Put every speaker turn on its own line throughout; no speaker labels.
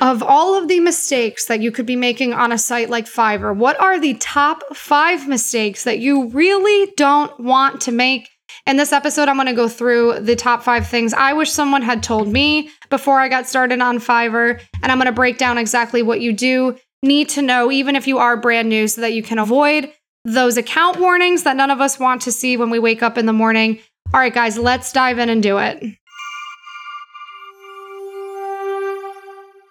Of all of the mistakes that you could be making on a site like Fiverr, what are the top five mistakes that you really don't want to make? In this episode, I'm going to go through the top five things I wish someone had told me before I got started on Fiverr. And I'm going to break down exactly what you do need to know, even if you are brand new, so that you can avoid those account warnings that none of us want to see when we wake up in the morning. All right, guys, let's dive in and do it.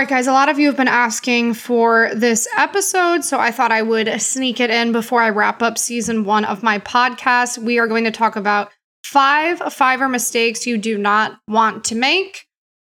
Right, guys, a lot of you have been asking for this episode, so I thought I would sneak it in before I wrap up season one of my podcast. We are going to talk about five Fiverr mistakes you do not want to make.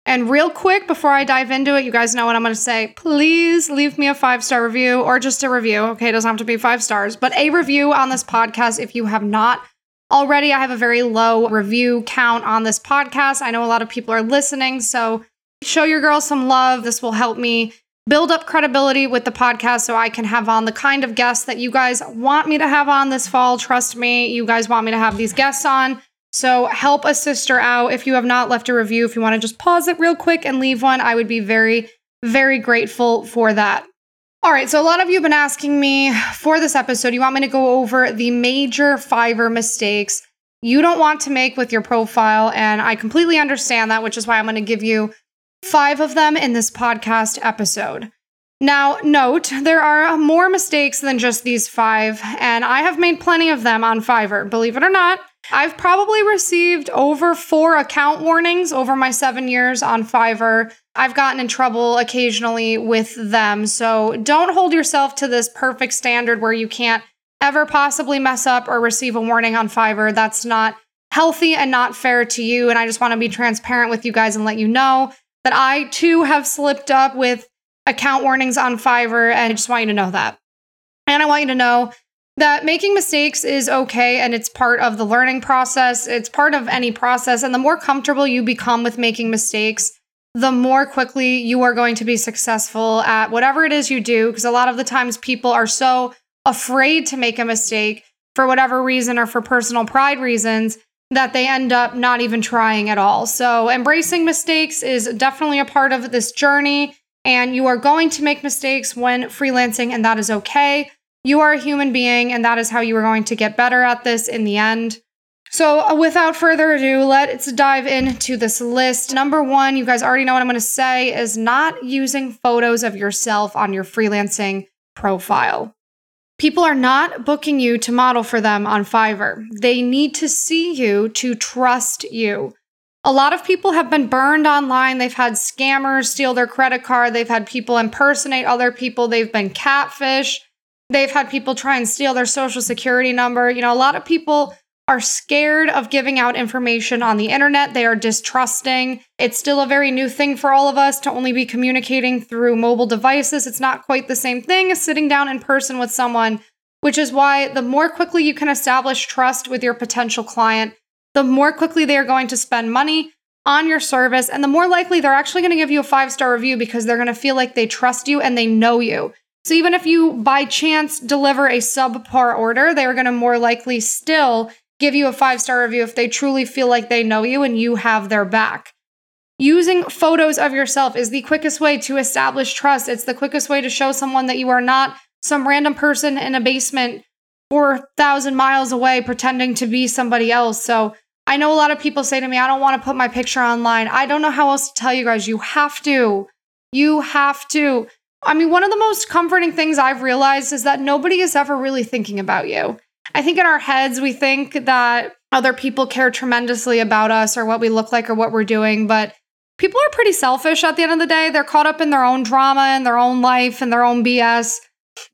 And real quick, before I dive into it, you guys know what I'm going to say. Please leave me a five star review or just a review. Okay, it doesn't have to be five stars, but a review on this podcast if you have not already. I have a very low review count on this podcast. I know a lot of people are listening, so show your girl some love. This will help me build up credibility with the podcast so I can have on the kind of guests that you guys want me to have on this fall. Trust me, you guys want me to have these guests on. So help a sister out. If you have not left a review, if you want to just pause it real quick and leave one, I would be very, very grateful for that. All right, so a lot of you have been asking me for this episode, you want me to go over the major Fiverr mistakes you don't want to make with your profile. And I completely understand that, which is why I'm going to give you five of them in this podcast episode. Now, note, there are more mistakes than just these five, and I have made plenty of them on Fiverr, believe it or not. I've probably received over four account warnings over my seven years on Fiverr. I've gotten in trouble occasionally with them. So don't hold yourself to this perfect standard where you can't ever possibly mess up or receive a warning on Fiverr. That's not healthy and not fair to you. And I just want to be transparent with you guys and let you know that I too have slipped up with account warnings on Fiverr, and I just want you to know that. And I want you to know that making mistakes is okay and it's part of the learning process. It's part of any process. And the more comfortable you become with making mistakes, the more quickly you are going to be successful at whatever it is you do. Because a lot of the times people are so afraid to make a mistake for whatever reason or for personal pride reasons that they end up not even trying at all. So, embracing mistakes is definitely a part of this journey, and you are going to make mistakes when freelancing, and that is okay. You are a human being, and that is how you are going to get better at this in the end. So, uh, without further ado, let's dive into this list. Number one, you guys already know what I'm going to say, is not using photos of yourself on your freelancing profile. People are not booking you to model for them on Fiverr. They need to see you to trust you. A lot of people have been burned online. They've had scammers steal their credit card. They've had people impersonate other people. They've been catfish. They've had people try and steal their social security number. You know, a lot of people are scared of giving out information on the internet. They are distrusting. It's still a very new thing for all of us to only be communicating through mobile devices. It's not quite the same thing as sitting down in person with someone, which is why the more quickly you can establish trust with your potential client, the more quickly they are going to spend money on your service, and the more likely they're actually going to give you a five star review because they're going to feel like they trust you and they know you. So even if you by chance deliver a subpar order, they are going to more likely still give you a five star review if they truly feel like they know you and you have their back. Using photos of yourself is the quickest way to establish trust. It's the quickest way to show someone that you are not some random person in a basement 4,000 miles away pretending to be somebody else. So I know a lot of people say to me, I don't want to put my picture online. I don't know how else to tell you guys. You have to. You have to. I mean, one of the most comforting things I've realized is that nobody is ever really thinking about you. I think in our heads, we think that other people care tremendously about us or what we look like or what we're doing, but people are pretty selfish at the end of the day. They're caught up in their own drama and their own life and their own BS.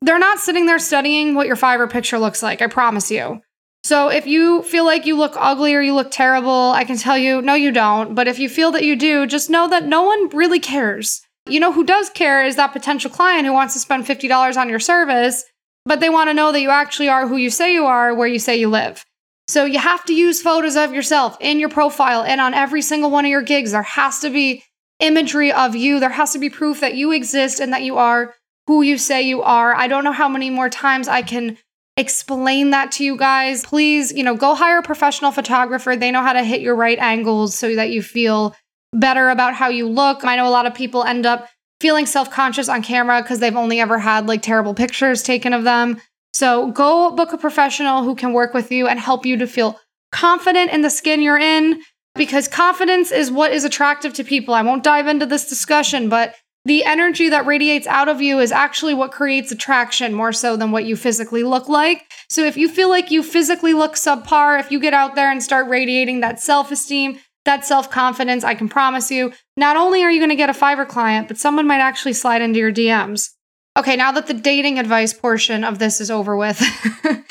They're not sitting there studying what your Fiverr picture looks like, I promise you. So if you feel like you look ugly or you look terrible, I can tell you, no, you don't. But if you feel that you do, just know that no one really cares. You know who does care is that potential client who wants to spend $50 on your service, but they want to know that you actually are who you say you are, where you say you live. So you have to use photos of yourself in your profile and on every single one of your gigs. There has to be imagery of you. There has to be proof that you exist and that you are who you say you are. I don't know how many more times I can explain that to you guys. Please, you know, go hire a professional photographer. They know how to hit your right angles so that you feel better about how you look. I know a lot of people end up feeling self conscious on camera because they've only ever had like terrible pictures taken of them. So go book a professional who can work with you and help you to feel confident in the skin you're in because confidence is what is attractive to people. I won't dive into this discussion, but the energy that radiates out of you is actually what creates attraction more so than what you physically look like. So if you feel like you physically look subpar, if you get out there and start radiating that self esteem, that self confidence, I can promise you, not only are you going to get a Fiverr client, but someone might actually slide into your DMs. Okay, now that the dating advice portion of this is over with.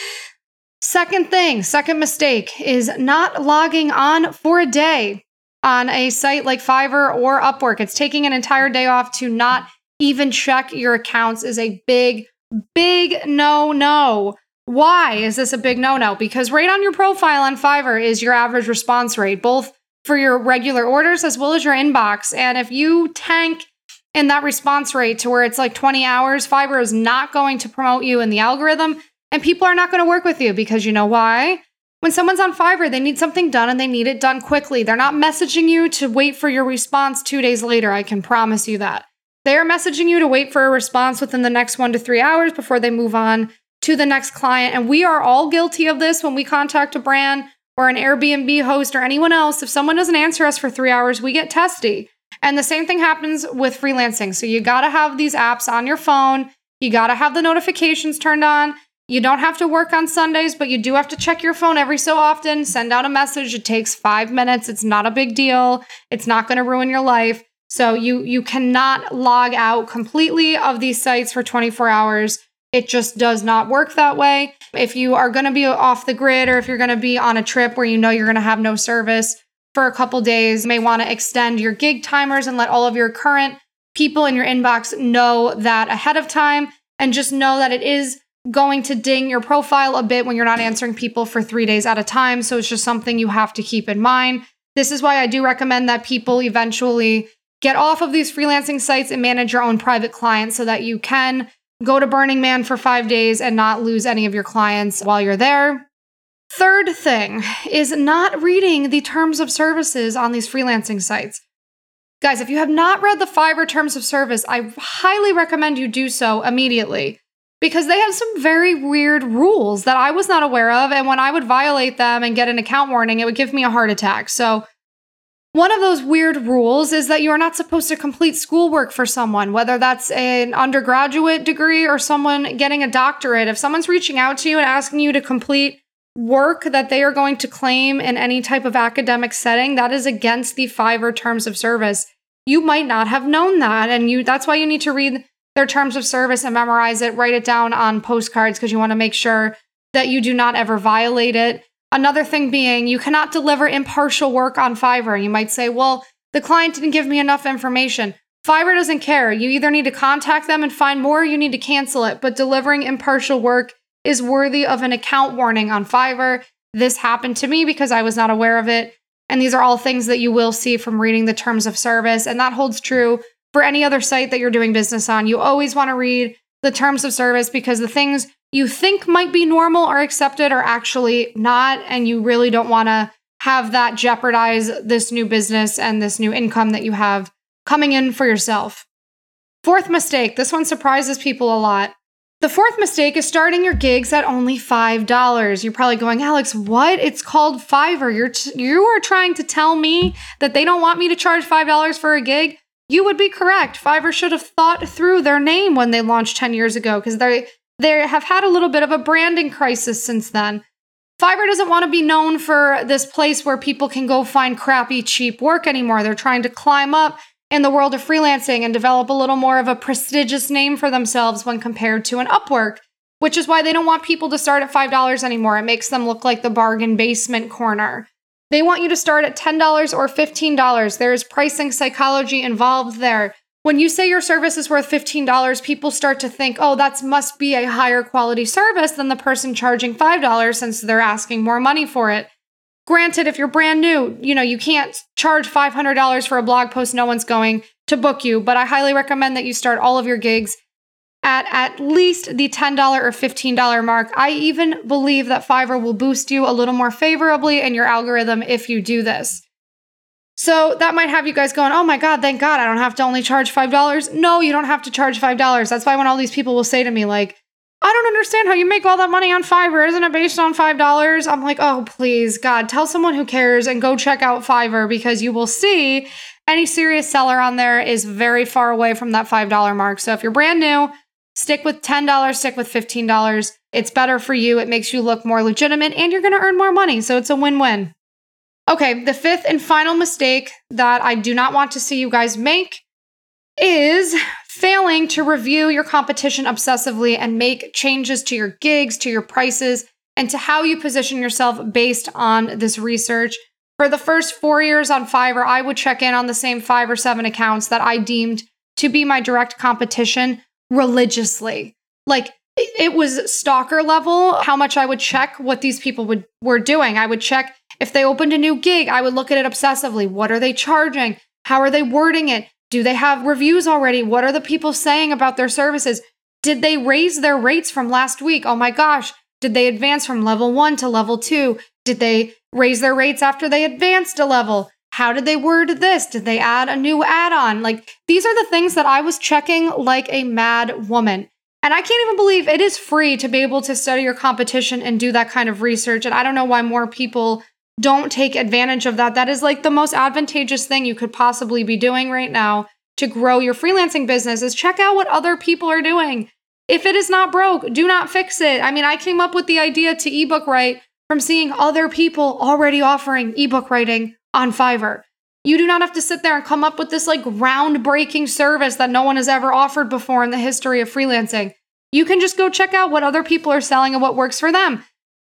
second thing, second mistake is not logging on for a day on a site like Fiverr or Upwork. It's taking an entire day off to not even check your accounts is a big, big no no. Why is this a big no no? Because right on your profile on Fiverr is your average response rate, both for your regular orders as well as your inbox. And if you tank in that response rate to where it's like 20 hours, Fiverr is not going to promote you in the algorithm and people are not going to work with you because you know why? When someone's on Fiverr, they need something done and they need it done quickly. They're not messaging you to wait for your response two days later. I can promise you that. They are messaging you to wait for a response within the next one to three hours before they move on to the next client. And we are all guilty of this when we contact a brand or an Airbnb host or anyone else. If someone doesn't answer us for three hours, we get testy. And the same thing happens with freelancing. So you got to have these apps on your phone. You got to have the notifications turned on. You don't have to work on Sundays, but you do have to check your phone every so often, send out a message. It takes 5 minutes. It's not a big deal. It's not going to ruin your life. So you you cannot log out completely of these sites for 24 hours. It just does not work that way. If you are going to be off the grid or if you're going to be on a trip where you know you're going to have no service, for a couple days. You may want to extend your gig timers and let all of your current people in your inbox know that ahead of time and just know that it is going to ding your profile a bit when you're not answering people for 3 days at a time. So it's just something you have to keep in mind. This is why I do recommend that people eventually get off of these freelancing sites and manage your own private clients so that you can go to Burning Man for 5 days and not lose any of your clients while you're there. Third thing is not reading the terms of services on these freelancing sites. Guys, if you have not read the Fiverr terms of service, I highly recommend you do so immediately because they have some very weird rules that I was not aware of. And when I would violate them and get an account warning, it would give me a heart attack. So, one of those weird rules is that you are not supposed to complete schoolwork for someone, whether that's an undergraduate degree or someone getting a doctorate. If someone's reaching out to you and asking you to complete work that they are going to claim in any type of academic setting that is against the Fiverr terms of service. You might not have known that and you that's why you need to read their terms of service and memorize it, write it down on postcards because you want to make sure that you do not ever violate it. Another thing being, you cannot deliver impartial work on Fiverr. You might say, "Well, the client didn't give me enough information." Fiverr doesn't care. You either need to contact them and find more, or you need to cancel it. But delivering impartial work is worthy of an account warning on Fiverr. This happened to me because I was not aware of it. And these are all things that you will see from reading the terms of service. And that holds true for any other site that you're doing business on. You always want to read the terms of service because the things you think might be normal or accepted are actually not. And you really don't want to have that jeopardize this new business and this new income that you have coming in for yourself. Fourth mistake this one surprises people a lot. The fourth mistake is starting your gigs at only $5. You're probably going, Alex, what? It's called Fiverr. You're t- you are trying to tell me that they don't want me to charge $5 for a gig? You would be correct. Fiverr should have thought through their name when they launched 10 years ago because they they have had a little bit of a branding crisis since then. Fiverr doesn't want to be known for this place where people can go find crappy cheap work anymore. They're trying to climb up in the world of freelancing and develop a little more of a prestigious name for themselves when compared to an Upwork. which is why they don't want people to start at $5 anymore. It makes them look like the bargain basement corner. They want you to start at $10 or $15. There's pricing psychology involved there. When you say your service is worth $15, people start to think, oh, that must be a higher quality service than the person charging $5 since they're asking more money for it. Granted, if you're brand new, you know, you can't charge $500 for a blog post, no one's going to book you, but I highly recommend that you start all of your gigs at at least the $10 or $15 mark. I even believe that Fiverr will boost you a little more favorably in your algorithm if you do this. So that might have you guys going, oh my God, thank God I don't have to only charge $5. No, you don't have to charge $5. That's why when all these people will say to me, like, I don't understand how you make all that money on Fiverr. Isn't it based on $5? I'm like, oh, please, God, tell someone who cares and go check out Fiverr because you will see any serious seller on there is very far away from that $5 mark. So if you're brand new, stick with $10, stick with $15. It's better for you. It makes you look more legitimate and you're going to earn more money. So it's a win win. Okay, the fifth and final mistake that I do not want to see you guys make is failing to review your competition obsessively and make changes to your gigs, to your prices, and to how you position yourself based on this research. For the first four years on Fiverr, I would check in on the same five or seven accounts that I deemed to be my direct competition religiously. Like it was stalker level how much I would check what these people would were doing. I would check if they opened a new gig, I would look at it obsessively. What are they charging? How are they wording it? Do they have reviews already? What are the people saying about their services? Did they raise their rates from last week? Oh my gosh. Did they advance from level one to level two? Did they raise their rates after they advanced a level? How did they word this? Did they add a new add on? Like, these are the things that I was checking like a mad woman. And I can't even believe it is free to be able to study your competition and do that kind of research. And I don't know why more people don't take advantage of that. That is like the most advantageous thing you could possibly be doing right now to grow your freelancing business is check out what other people are doing. If it is not broke, do not fix it. I mean, I came up with the idea to ebook write from seeing other people already offering ebook writing on Fiverr. You do not have to sit there and come up with this like groundbreaking service that no one has ever offered before in the history of freelancing. You can just go check out what other people are selling and what works for them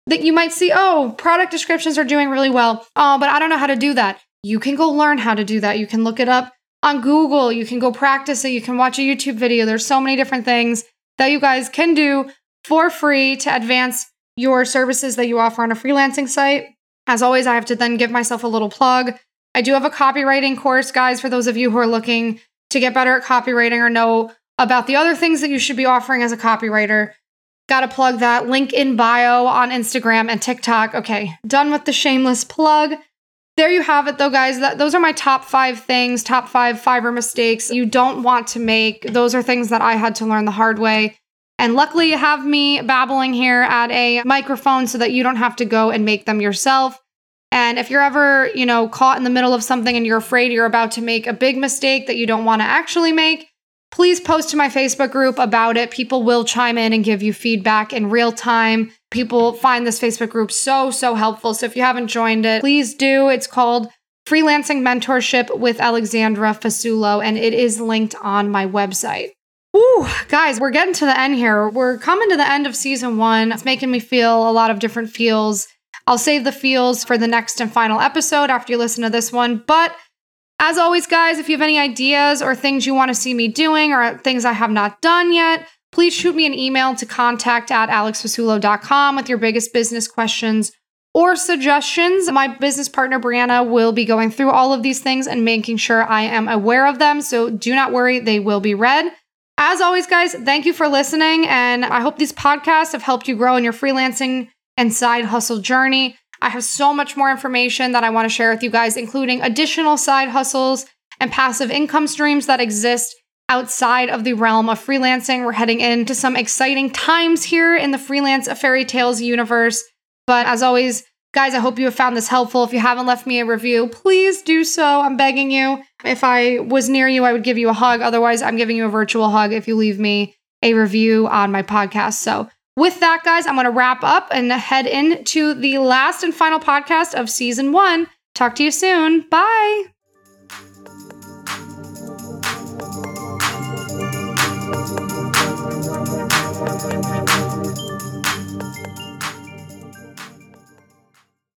that you might see, oh, product descriptions are doing really well. Oh, but I don't know how to do that. You can go learn how to do that. You can look it up on Google. You can go practice it. You can watch a YouTube video. There's so many different things that you guys can do for free to advance your services that you offer on a freelancing site. As always, I have to then give myself a little plug. I do have a copywriting course, guys, for those of you who are looking to get better at copywriting or know about the other things that you should be offering as a copywriter. Gotta plug that. Link in bio on Instagram and TikTok. Okay, done with the shameless plug. There you have it, though, guys. That, those are my top five things, top five Fiverr mistakes you don't want to make. Those are things that I had to learn the hard way. And luckily, you have me babbling here at a microphone so that you don't have to go and make them yourself. And if you're ever, you know, caught in the middle of something and you're afraid you're about to make a big mistake that you don't want to actually make, please post to my Facebook group about it. People will chime in and give you feedback in real time. People find this Facebook group so, so helpful. So if you haven't joined it, please do. It's called Freelancing Mentorship with Alexandra Fasulo, and it is linked on my website. Ooh, guys, we're getting to the end here. We're coming to the end of season one. It's making me feel a lot of different feels. I'll save the feels for the next and final episode after you listen to this one. But as always, guys, if you have any ideas or things you want to see me doing or things I have not done yet, please shoot me an email to contact at alexfasulo.com with your biggest business questions or suggestions. My business partner, Brianna, will be going through all of these things and making sure I am aware of them. So do not worry, they will be read. As always, guys, thank you for listening. And I hope these podcasts have helped you grow in your freelancing and side hustle journey. I have so much more information that I want to share with you guys, including additional side hustles and passive income streams that exist outside of the realm of freelancing. We're heading into some exciting times here in the freelance fairy tales universe. But as always, guys, I hope you have found this helpful. If you haven't left me a review, please do so. I'm begging you. If I was near you, I would give you a hug. Otherwise, I'm giving you a virtual hug if you leave me a review on my podcast. So with that, guys, I'm going to wrap up and head into the last and final podcast of season one. Talk to you soon. Bye.